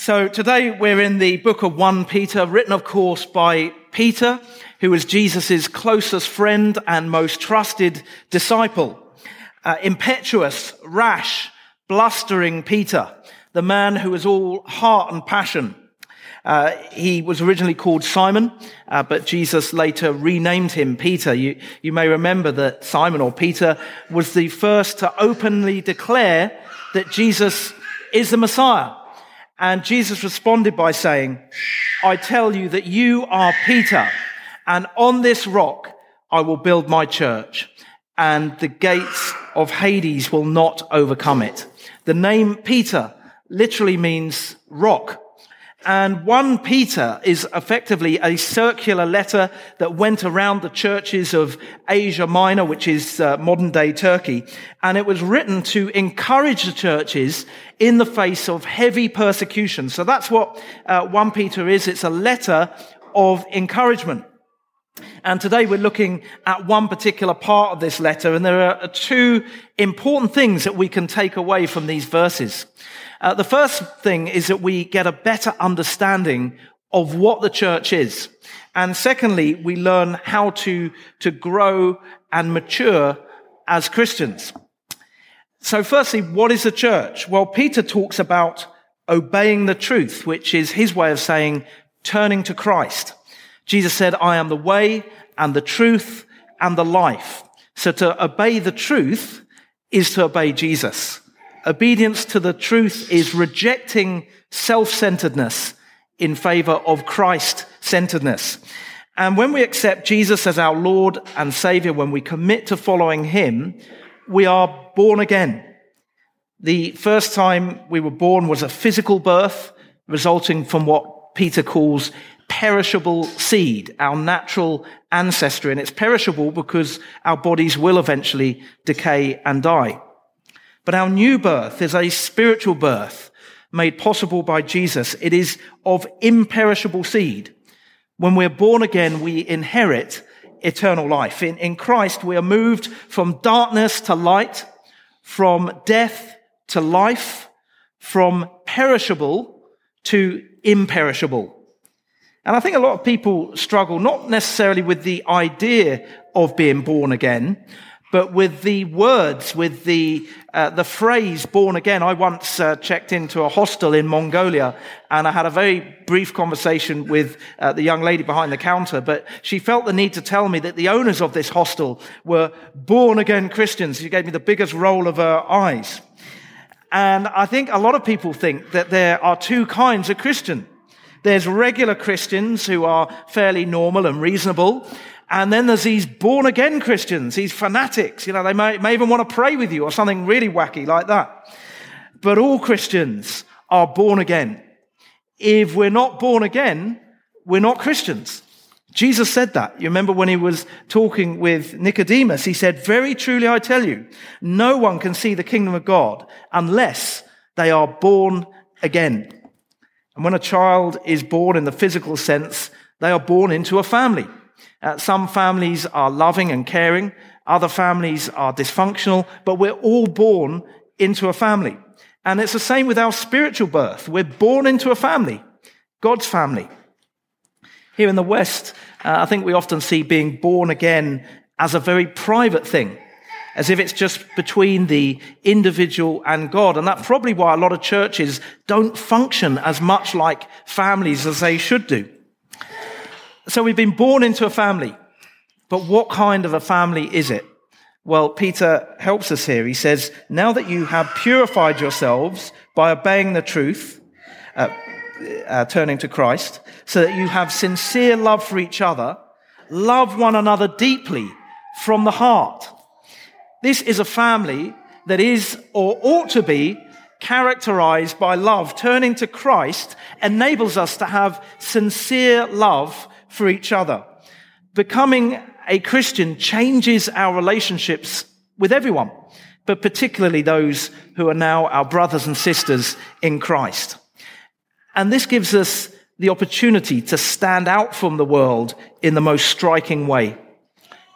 So today we're in the book of 1 Peter, written of course by Peter, who was Jesus' closest friend and most trusted disciple. Uh, impetuous, rash, blustering Peter, the man who was all heart and passion. Uh, he was originally called Simon, uh, but Jesus later renamed him Peter. You, you may remember that Simon or Peter was the first to openly declare that Jesus is the Messiah. And Jesus responded by saying, I tell you that you are Peter, and on this rock I will build my church, and the gates of Hades will not overcome it. The name Peter literally means rock. And 1 Peter is effectively a circular letter that went around the churches of Asia Minor, which is uh, modern day Turkey. And it was written to encourage the churches in the face of heavy persecution. So that's what uh, 1 Peter is. It's a letter of encouragement. And today we're looking at one particular part of this letter, and there are two important things that we can take away from these verses. Uh, the first thing is that we get a better understanding of what the church is. And secondly, we learn how to, to grow and mature as Christians. So firstly, what is the church? Well, Peter talks about obeying the truth, which is his way of saying turning to Christ. Jesus said, I am the way and the truth and the life. So to obey the truth is to obey Jesus. Obedience to the truth is rejecting self-centeredness in favor of Christ-centeredness. And when we accept Jesus as our Lord and Savior, when we commit to following Him, we are born again. The first time we were born was a physical birth, resulting from what Peter calls perishable seed, our natural ancestry. And it's perishable because our bodies will eventually decay and die. But our new birth is a spiritual birth made possible by Jesus. It is of imperishable seed. When we're born again, we inherit eternal life. In, in Christ, we are moved from darkness to light, from death to life, from perishable to imperishable. And I think a lot of people struggle not necessarily with the idea of being born again, but with the words, with the, uh, the phrase born again. I once uh, checked into a hostel in Mongolia and I had a very brief conversation with uh, the young lady behind the counter, but she felt the need to tell me that the owners of this hostel were born again Christians. She gave me the biggest roll of her eyes. And I think a lot of people think that there are two kinds of Christian. There's regular Christians who are fairly normal and reasonable, and then there's these born again Christians, these fanatics. You know, they may, may even want to pray with you or something really wacky like that. But all Christians are born again. If we're not born again, we're not Christians. Jesus said that. You remember when he was talking with Nicodemus, he said, very truly I tell you, no one can see the kingdom of God unless they are born again. And when a child is born in the physical sense, they are born into a family. Uh, some families are loving and caring. Other families are dysfunctional, but we're all born into a family. And it's the same with our spiritual birth. We're born into a family, God's family. Here in the West, uh, I think we often see being born again as a very private thing, as if it's just between the individual and God. And that's probably why a lot of churches don't function as much like families as they should do. So we've been born into a family. But what kind of a family is it? Well, Peter helps us here. He says, now that you have purified yourselves by obeying the truth, uh, uh, turning to Christ, so that you have sincere love for each other, love one another deeply from the heart. This is a family that is or ought to be characterized by love. Turning to Christ enables us to have sincere love for each other. Becoming a Christian changes our relationships with everyone, but particularly those who are now our brothers and sisters in Christ. And this gives us the opportunity to stand out from the world in the most striking way.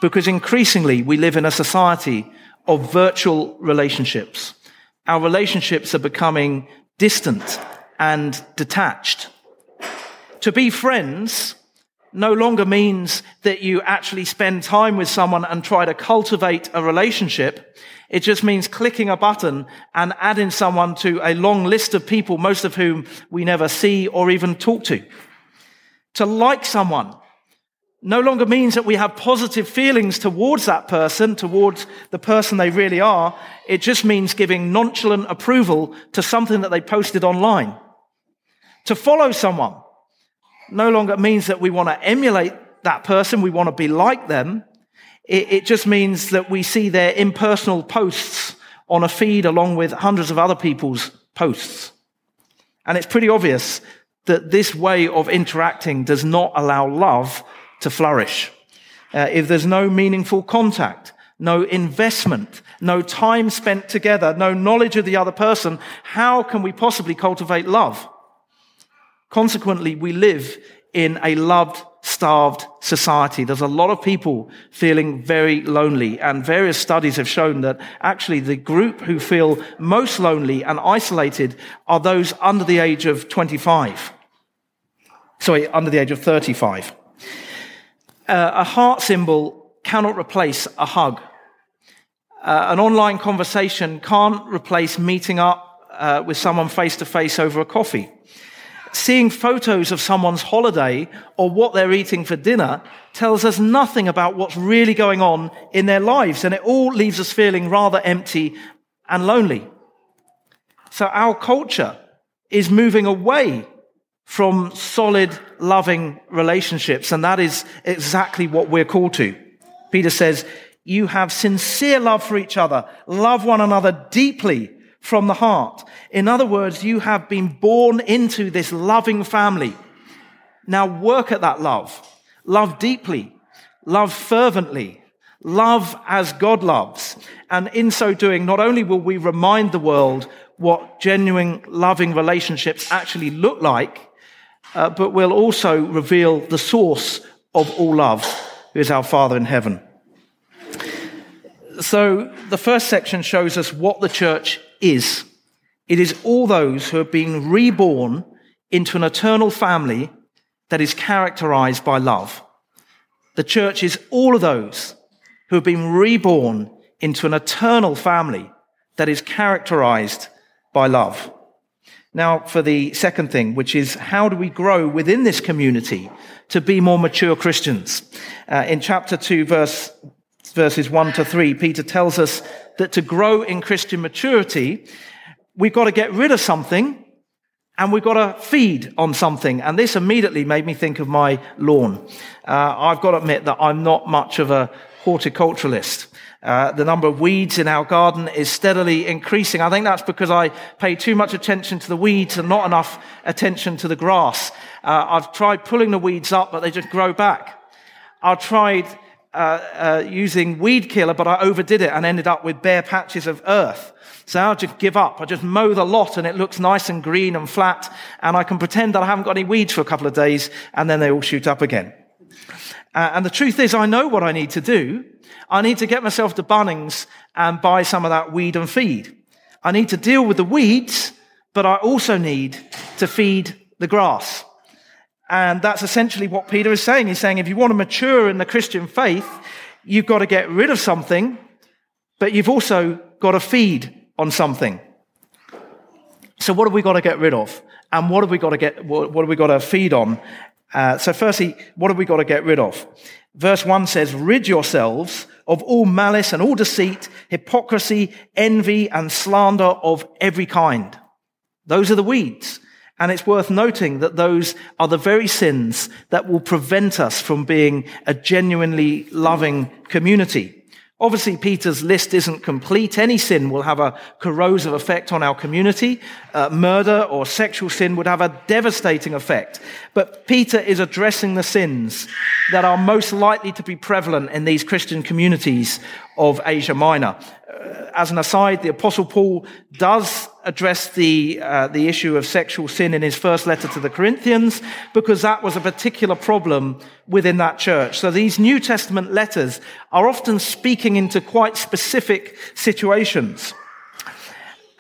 Because increasingly we live in a society of virtual relationships. Our relationships are becoming distant and detached. To be friends no longer means that you actually spend time with someone and try to cultivate a relationship. It just means clicking a button and adding someone to a long list of people, most of whom we never see or even talk to. To like someone no longer means that we have positive feelings towards that person, towards the person they really are. It just means giving nonchalant approval to something that they posted online. To follow someone no longer means that we want to emulate that person, we want to be like them. It, it just means that we see their impersonal posts on a feed along with hundreds of other people's posts. And it's pretty obvious that this way of interacting does not allow love to flourish. Uh, if there's no meaningful contact, no investment, no time spent together, no knowledge of the other person, how can we possibly cultivate love? Consequently, we live in a loved, starved society. There's a lot of people feeling very lonely, and various studies have shown that actually the group who feel most lonely and isolated are those under the age of 25. Sorry, under the age of 35 uh, a heart symbol cannot replace a hug. Uh, an online conversation can't replace meeting up uh, with someone face to face over a coffee. Seeing photos of someone's holiday or what they're eating for dinner tells us nothing about what's really going on in their lives, and it all leaves us feeling rather empty and lonely. So our culture is moving away from solid, loving relationships. And that is exactly what we're called to. Peter says, you have sincere love for each other. Love one another deeply from the heart. In other words, you have been born into this loving family. Now work at that love. Love deeply. Love fervently. Love as God loves. And in so doing, not only will we remind the world what genuine loving relationships actually look like, uh, but will also reveal the source of all love, who is our Father in heaven. So the first section shows us what the church is. It is all those who have been reborn into an eternal family that is characterized by love. The church is all of those who have been reborn into an eternal family that is characterized by love. Now, for the second thing, which is how do we grow within this community to be more mature Christians? Uh, in chapter 2, verse, verses 1 to 3, Peter tells us that to grow in Christian maturity, we've got to get rid of something and we've got to feed on something. And this immediately made me think of my lawn. Uh, I've got to admit that I'm not much of a horticulturalist. Uh, the number of weeds in our garden is steadily increasing. I think that's because I pay too much attention to the weeds and not enough attention to the grass. Uh, I've tried pulling the weeds up, but they just grow back. I've tried uh, uh using weed killer, but I overdid it and ended up with bare patches of earth. So I'll just give up. I just mow the lot and it looks nice and green and flat, and I can pretend that I haven't got any weeds for a couple of days, and then they all shoot up again. Uh, and the truth is, I know what I need to do. I need to get myself to Bunnings and buy some of that weed and feed. I need to deal with the weeds, but I also need to feed the grass. And that's essentially what Peter is saying. He's saying if you want to mature in the Christian faith, you've got to get rid of something, but you've also got to feed on something. So what have we got to get rid of? And what have we got to get, what have we got to feed on? Uh, so firstly, what have we got to get rid of? Verse 1 says, rid yourselves of all malice and all deceit, hypocrisy, envy, and slander of every kind. Those are the weeds. And it's worth noting that those are the very sins that will prevent us from being a genuinely loving community. Obviously, Peter's list isn't complete. Any sin will have a corrosive effect on our community. Uh, murder or sexual sin would have a devastating effect. But Peter is addressing the sins that are most likely to be prevalent in these Christian communities of Asia Minor. Uh, as an aside, the Apostle Paul does address the, uh, the issue of sexual sin in his first letter to the Corinthians because that was a particular problem within that church. So these New Testament letters are often speaking into quite specific situations.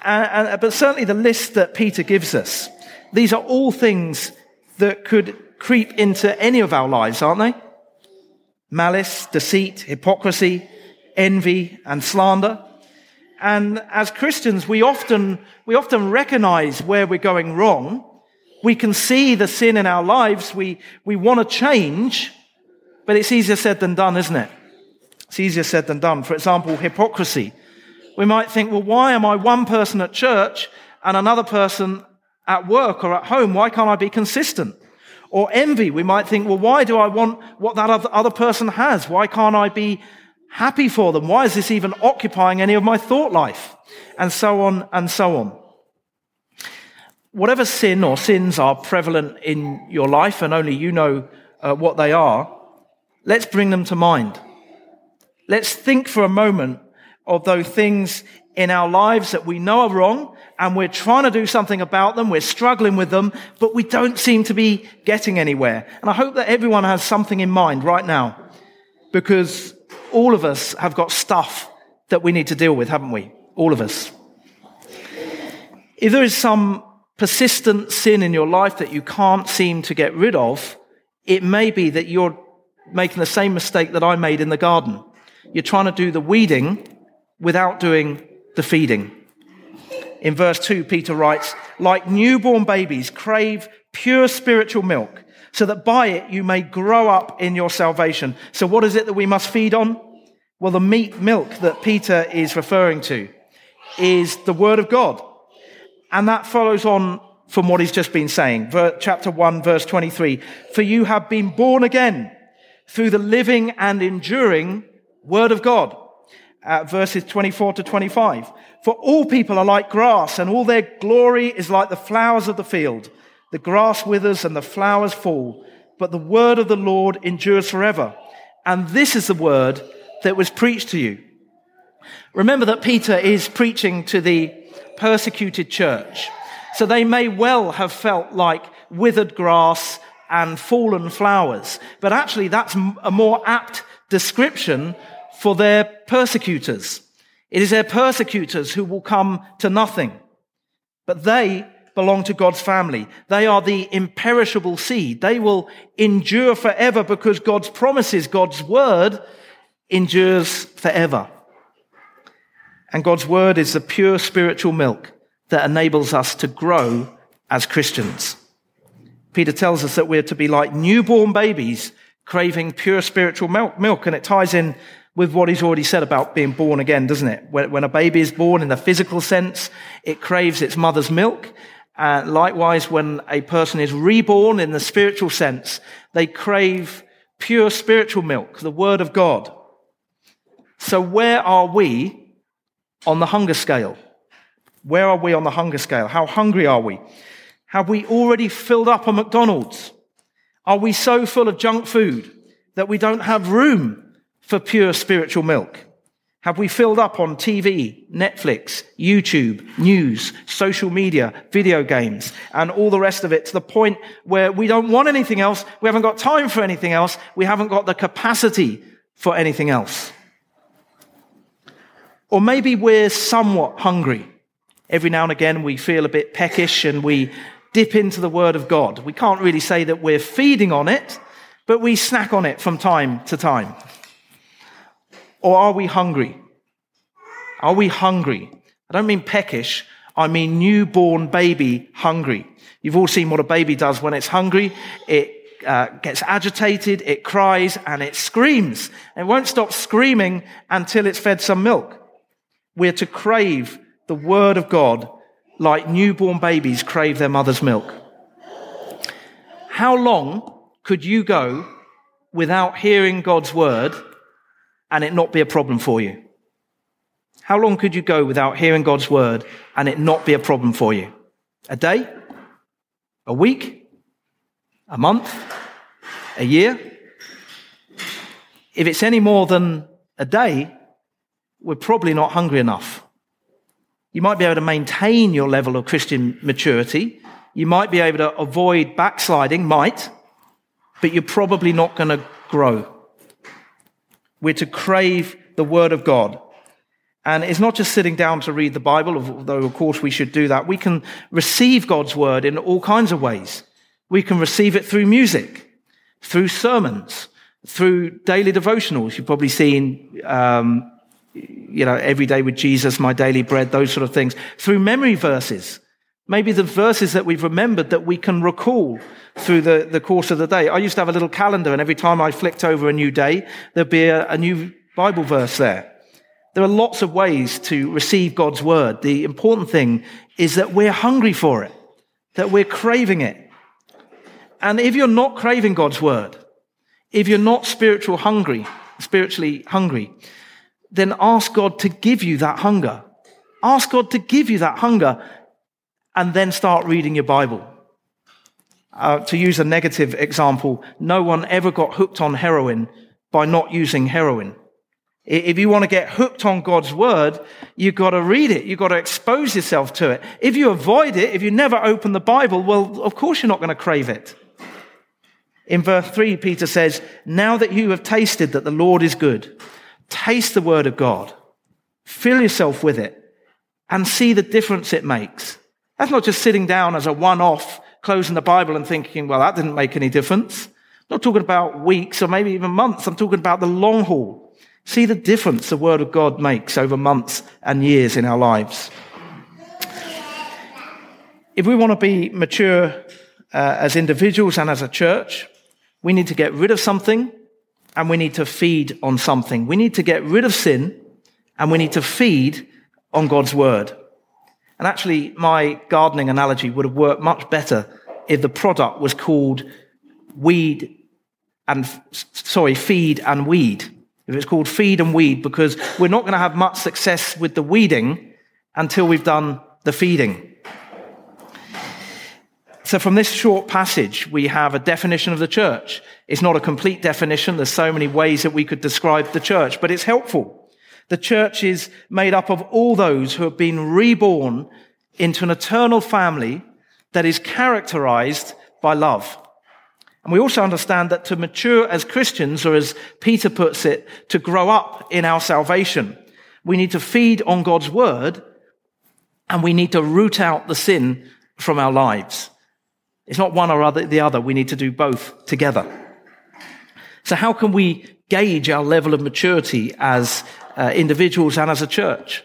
Uh, but certainly the list that Peter gives us These are all things that could creep into any of our lives, aren't they? Malice, deceit, hypocrisy, envy, and slander. And as Christians, we often, we often recognize where we're going wrong. We can see the sin in our lives. We, we want to change, but it's easier said than done, isn't it? It's easier said than done. For example, hypocrisy. We might think, well, why am I one person at church and another person at work or at home? Why can't I be consistent? Or envy. We might think, well, why do I want what that other person has? Why can't I be happy for them? Why is this even occupying any of my thought life? And so on and so on. Whatever sin or sins are prevalent in your life, and only you know uh, what they are, let's bring them to mind. Let's think for a moment of those things in our lives that we know are wrong and we're trying to do something about them. We're struggling with them, but we don't seem to be getting anywhere. And I hope that everyone has something in mind right now because all of us have got stuff that we need to deal with, haven't we? All of us. If there is some persistent sin in your life that you can't seem to get rid of, it may be that you're making the same mistake that I made in the garden. You're trying to do the weeding without doing the feeding. In verse 2, Peter writes, like newborn babies, crave pure spiritual milk, so that by it you may grow up in your salvation. So, what is it that we must feed on? Well, the meat milk that Peter is referring to is the Word of God. And that follows on from what he's just been saying. Chapter 1, verse 23. For you have been born again through the living and enduring Word of God uh, verses 24 to 25. For all people are like grass, and all their glory is like the flowers of the field. The grass withers and the flowers fall, but the word of the Lord endures forever. And this is the word that was preached to you. Remember that Peter is preaching to the persecuted church. So they may well have felt like withered grass and fallen flowers. But actually, that's a more apt description for their persecutors. It is their persecutors who will come to nothing. But they belong to God's family. They are the imperishable seed. They will endure forever because God's promises, God's word endures forever. And God's word is the pure spiritual milk that enables us to grow as Christians. Peter tells us that we're to be like newborn babies craving pure spiritual milk, and it ties in with what he's already said about being born again, doesn't it? When, a baby is born in the physical sense, it craves its mother's milk. Uh, likewise, when a person is reborn in the spiritual sense, they crave pure spiritual milk, the Word of God. So, where are we on the hunger scale? Where are we on the hunger scale? How hungry are we? Have we already filled up a McDonald's? Are we so full of junk food that we don't have room for pure spiritual milk? Have we filled up on TV, Netflix, YouTube, news, social media, video games, and all the rest of it to the point where we don't want anything else, we haven't got time for anything else, we haven't got the capacity for anything else? Or maybe we're somewhat hungry. Every now and again we feel a bit peckish and we dip into the Word of God. We can't really say that we're feeding on it, but we snack on it from time to time. Or are we hungry? Are we hungry? I don't mean peckish, I mean newborn baby hungry. You've all seen what a baby does when it's hungry. It uh, gets agitated, it cries, and it screams. It won't stop screaming until it's fed some milk. We're to crave the Word of God like newborn babies crave their mother's milk. How long could you go without hearing God's Word and it not be a problem for you? How long could you go without hearing God's word and it not be a problem for you? A day? A week? A month? A year? If it's any more than a day, we're probably not hungry enough. You might be able to maintain your level of Christian maturity. You might be able to avoid backsliding, might, but you're probably not going to grow. We're to crave the Word of God. And it's not just sitting down to read the Bible, although of course we should do that. We can receive God's word in all kinds of ways. We can receive it through music, through sermons, through daily devotionals. You've probably seen, um, you know, every day with Jesus, my daily bread, those sort of things. Through memory verses. Maybe the verses that we've remembered that we can recall through the, the course of the day. I used to have a little calendar and every time I flicked over a new day, there'd be a, a new Bible verse there. There are lots of ways to receive God's word. The important thing is that we're hungry for it, that we're craving it. And if you're not craving God's word, if you're not spiritual hungry, spiritually hungry, then ask God to give you that hunger. Ask God to give you that hunger and then start reading your Bible. Uh, to use a negative example, no one ever got hooked on heroin by not using heroin. If you want to get hooked on God's word, you've got to read it. You've got to expose yourself to it. If you avoid it, if you never open the Bible, well, of course you're not going to crave it. In verse 3, Peter says, Now that you have tasted that the Lord is good, taste the word of God, fill yourself with it, and see the difference it makes. That's not just sitting down as a one off, closing the Bible and thinking, well, that didn't make any difference. I'm not talking about weeks or maybe even months. I'm talking about the long haul. See the difference the Word of God makes over months and years in our lives. If we want to be mature uh, as individuals and as a church, we need to get rid of something and we need to feed on something. We need to get rid of sin and we need to feed on God's Word. And actually, my gardening analogy would have worked much better if the product was called weed and, sorry, feed and weed. If it's called feed and weed, because we're not going to have much success with the weeding until we've done the feeding. So, from this short passage, we have a definition of the church. It's not a complete definition. There's so many ways that we could describe the church, but it's helpful. The church is made up of all those who have been reborn into an eternal family that is characterized by love. And we also understand that to mature as Christians, or as Peter puts it, to grow up in our salvation, we need to feed on God's word and we need to root out the sin from our lives. It's not one or other, the other. We need to do both together. So how can we gauge our level of maturity as uh, individuals and as a church?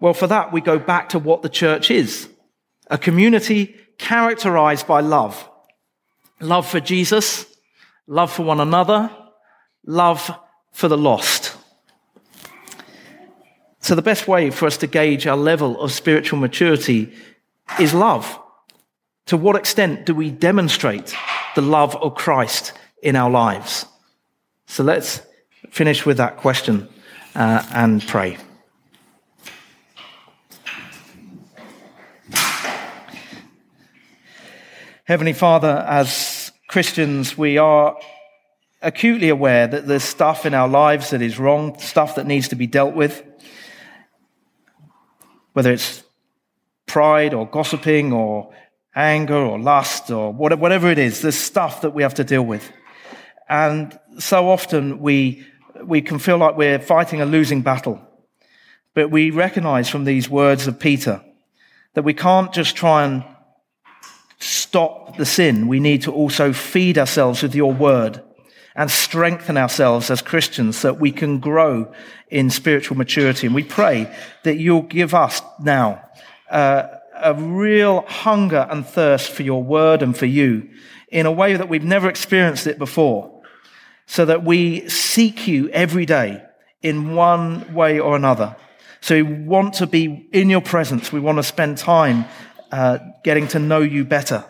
Well, for that, we go back to what the church is. A community characterized by love love for Jesus, love for one another, love for the lost. So, the best way for us to gauge our level of spiritual maturity is love. To what extent do we demonstrate the love of Christ in our lives? So, let's finish with that question uh, and pray. Heavenly Father, as Christians, we are acutely aware that there's stuff in our lives that is wrong, stuff that needs to be dealt with. Whether it's pride or gossiping or anger or lust or whatever it is, there's stuff that we have to deal with. And so often we, we can feel like we're fighting a losing battle. But we recognize from these words of Peter that we can't just try and stop the sin, we need to also feed ourselves with your word and strengthen ourselves as Christians so that we can grow in spiritual maturity. And we pray that you'll give us now uh, a real hunger and thirst for your word and for you in a way that we've never experienced it before, so that we seek you every day in one way or another. So we want to be in your presence. We want to spend time uh, getting to know you better.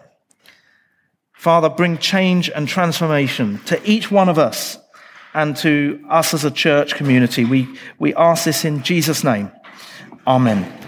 Father, bring change and transformation to each one of us and to us as a church community. We, we ask this in Jesus' name. Amen.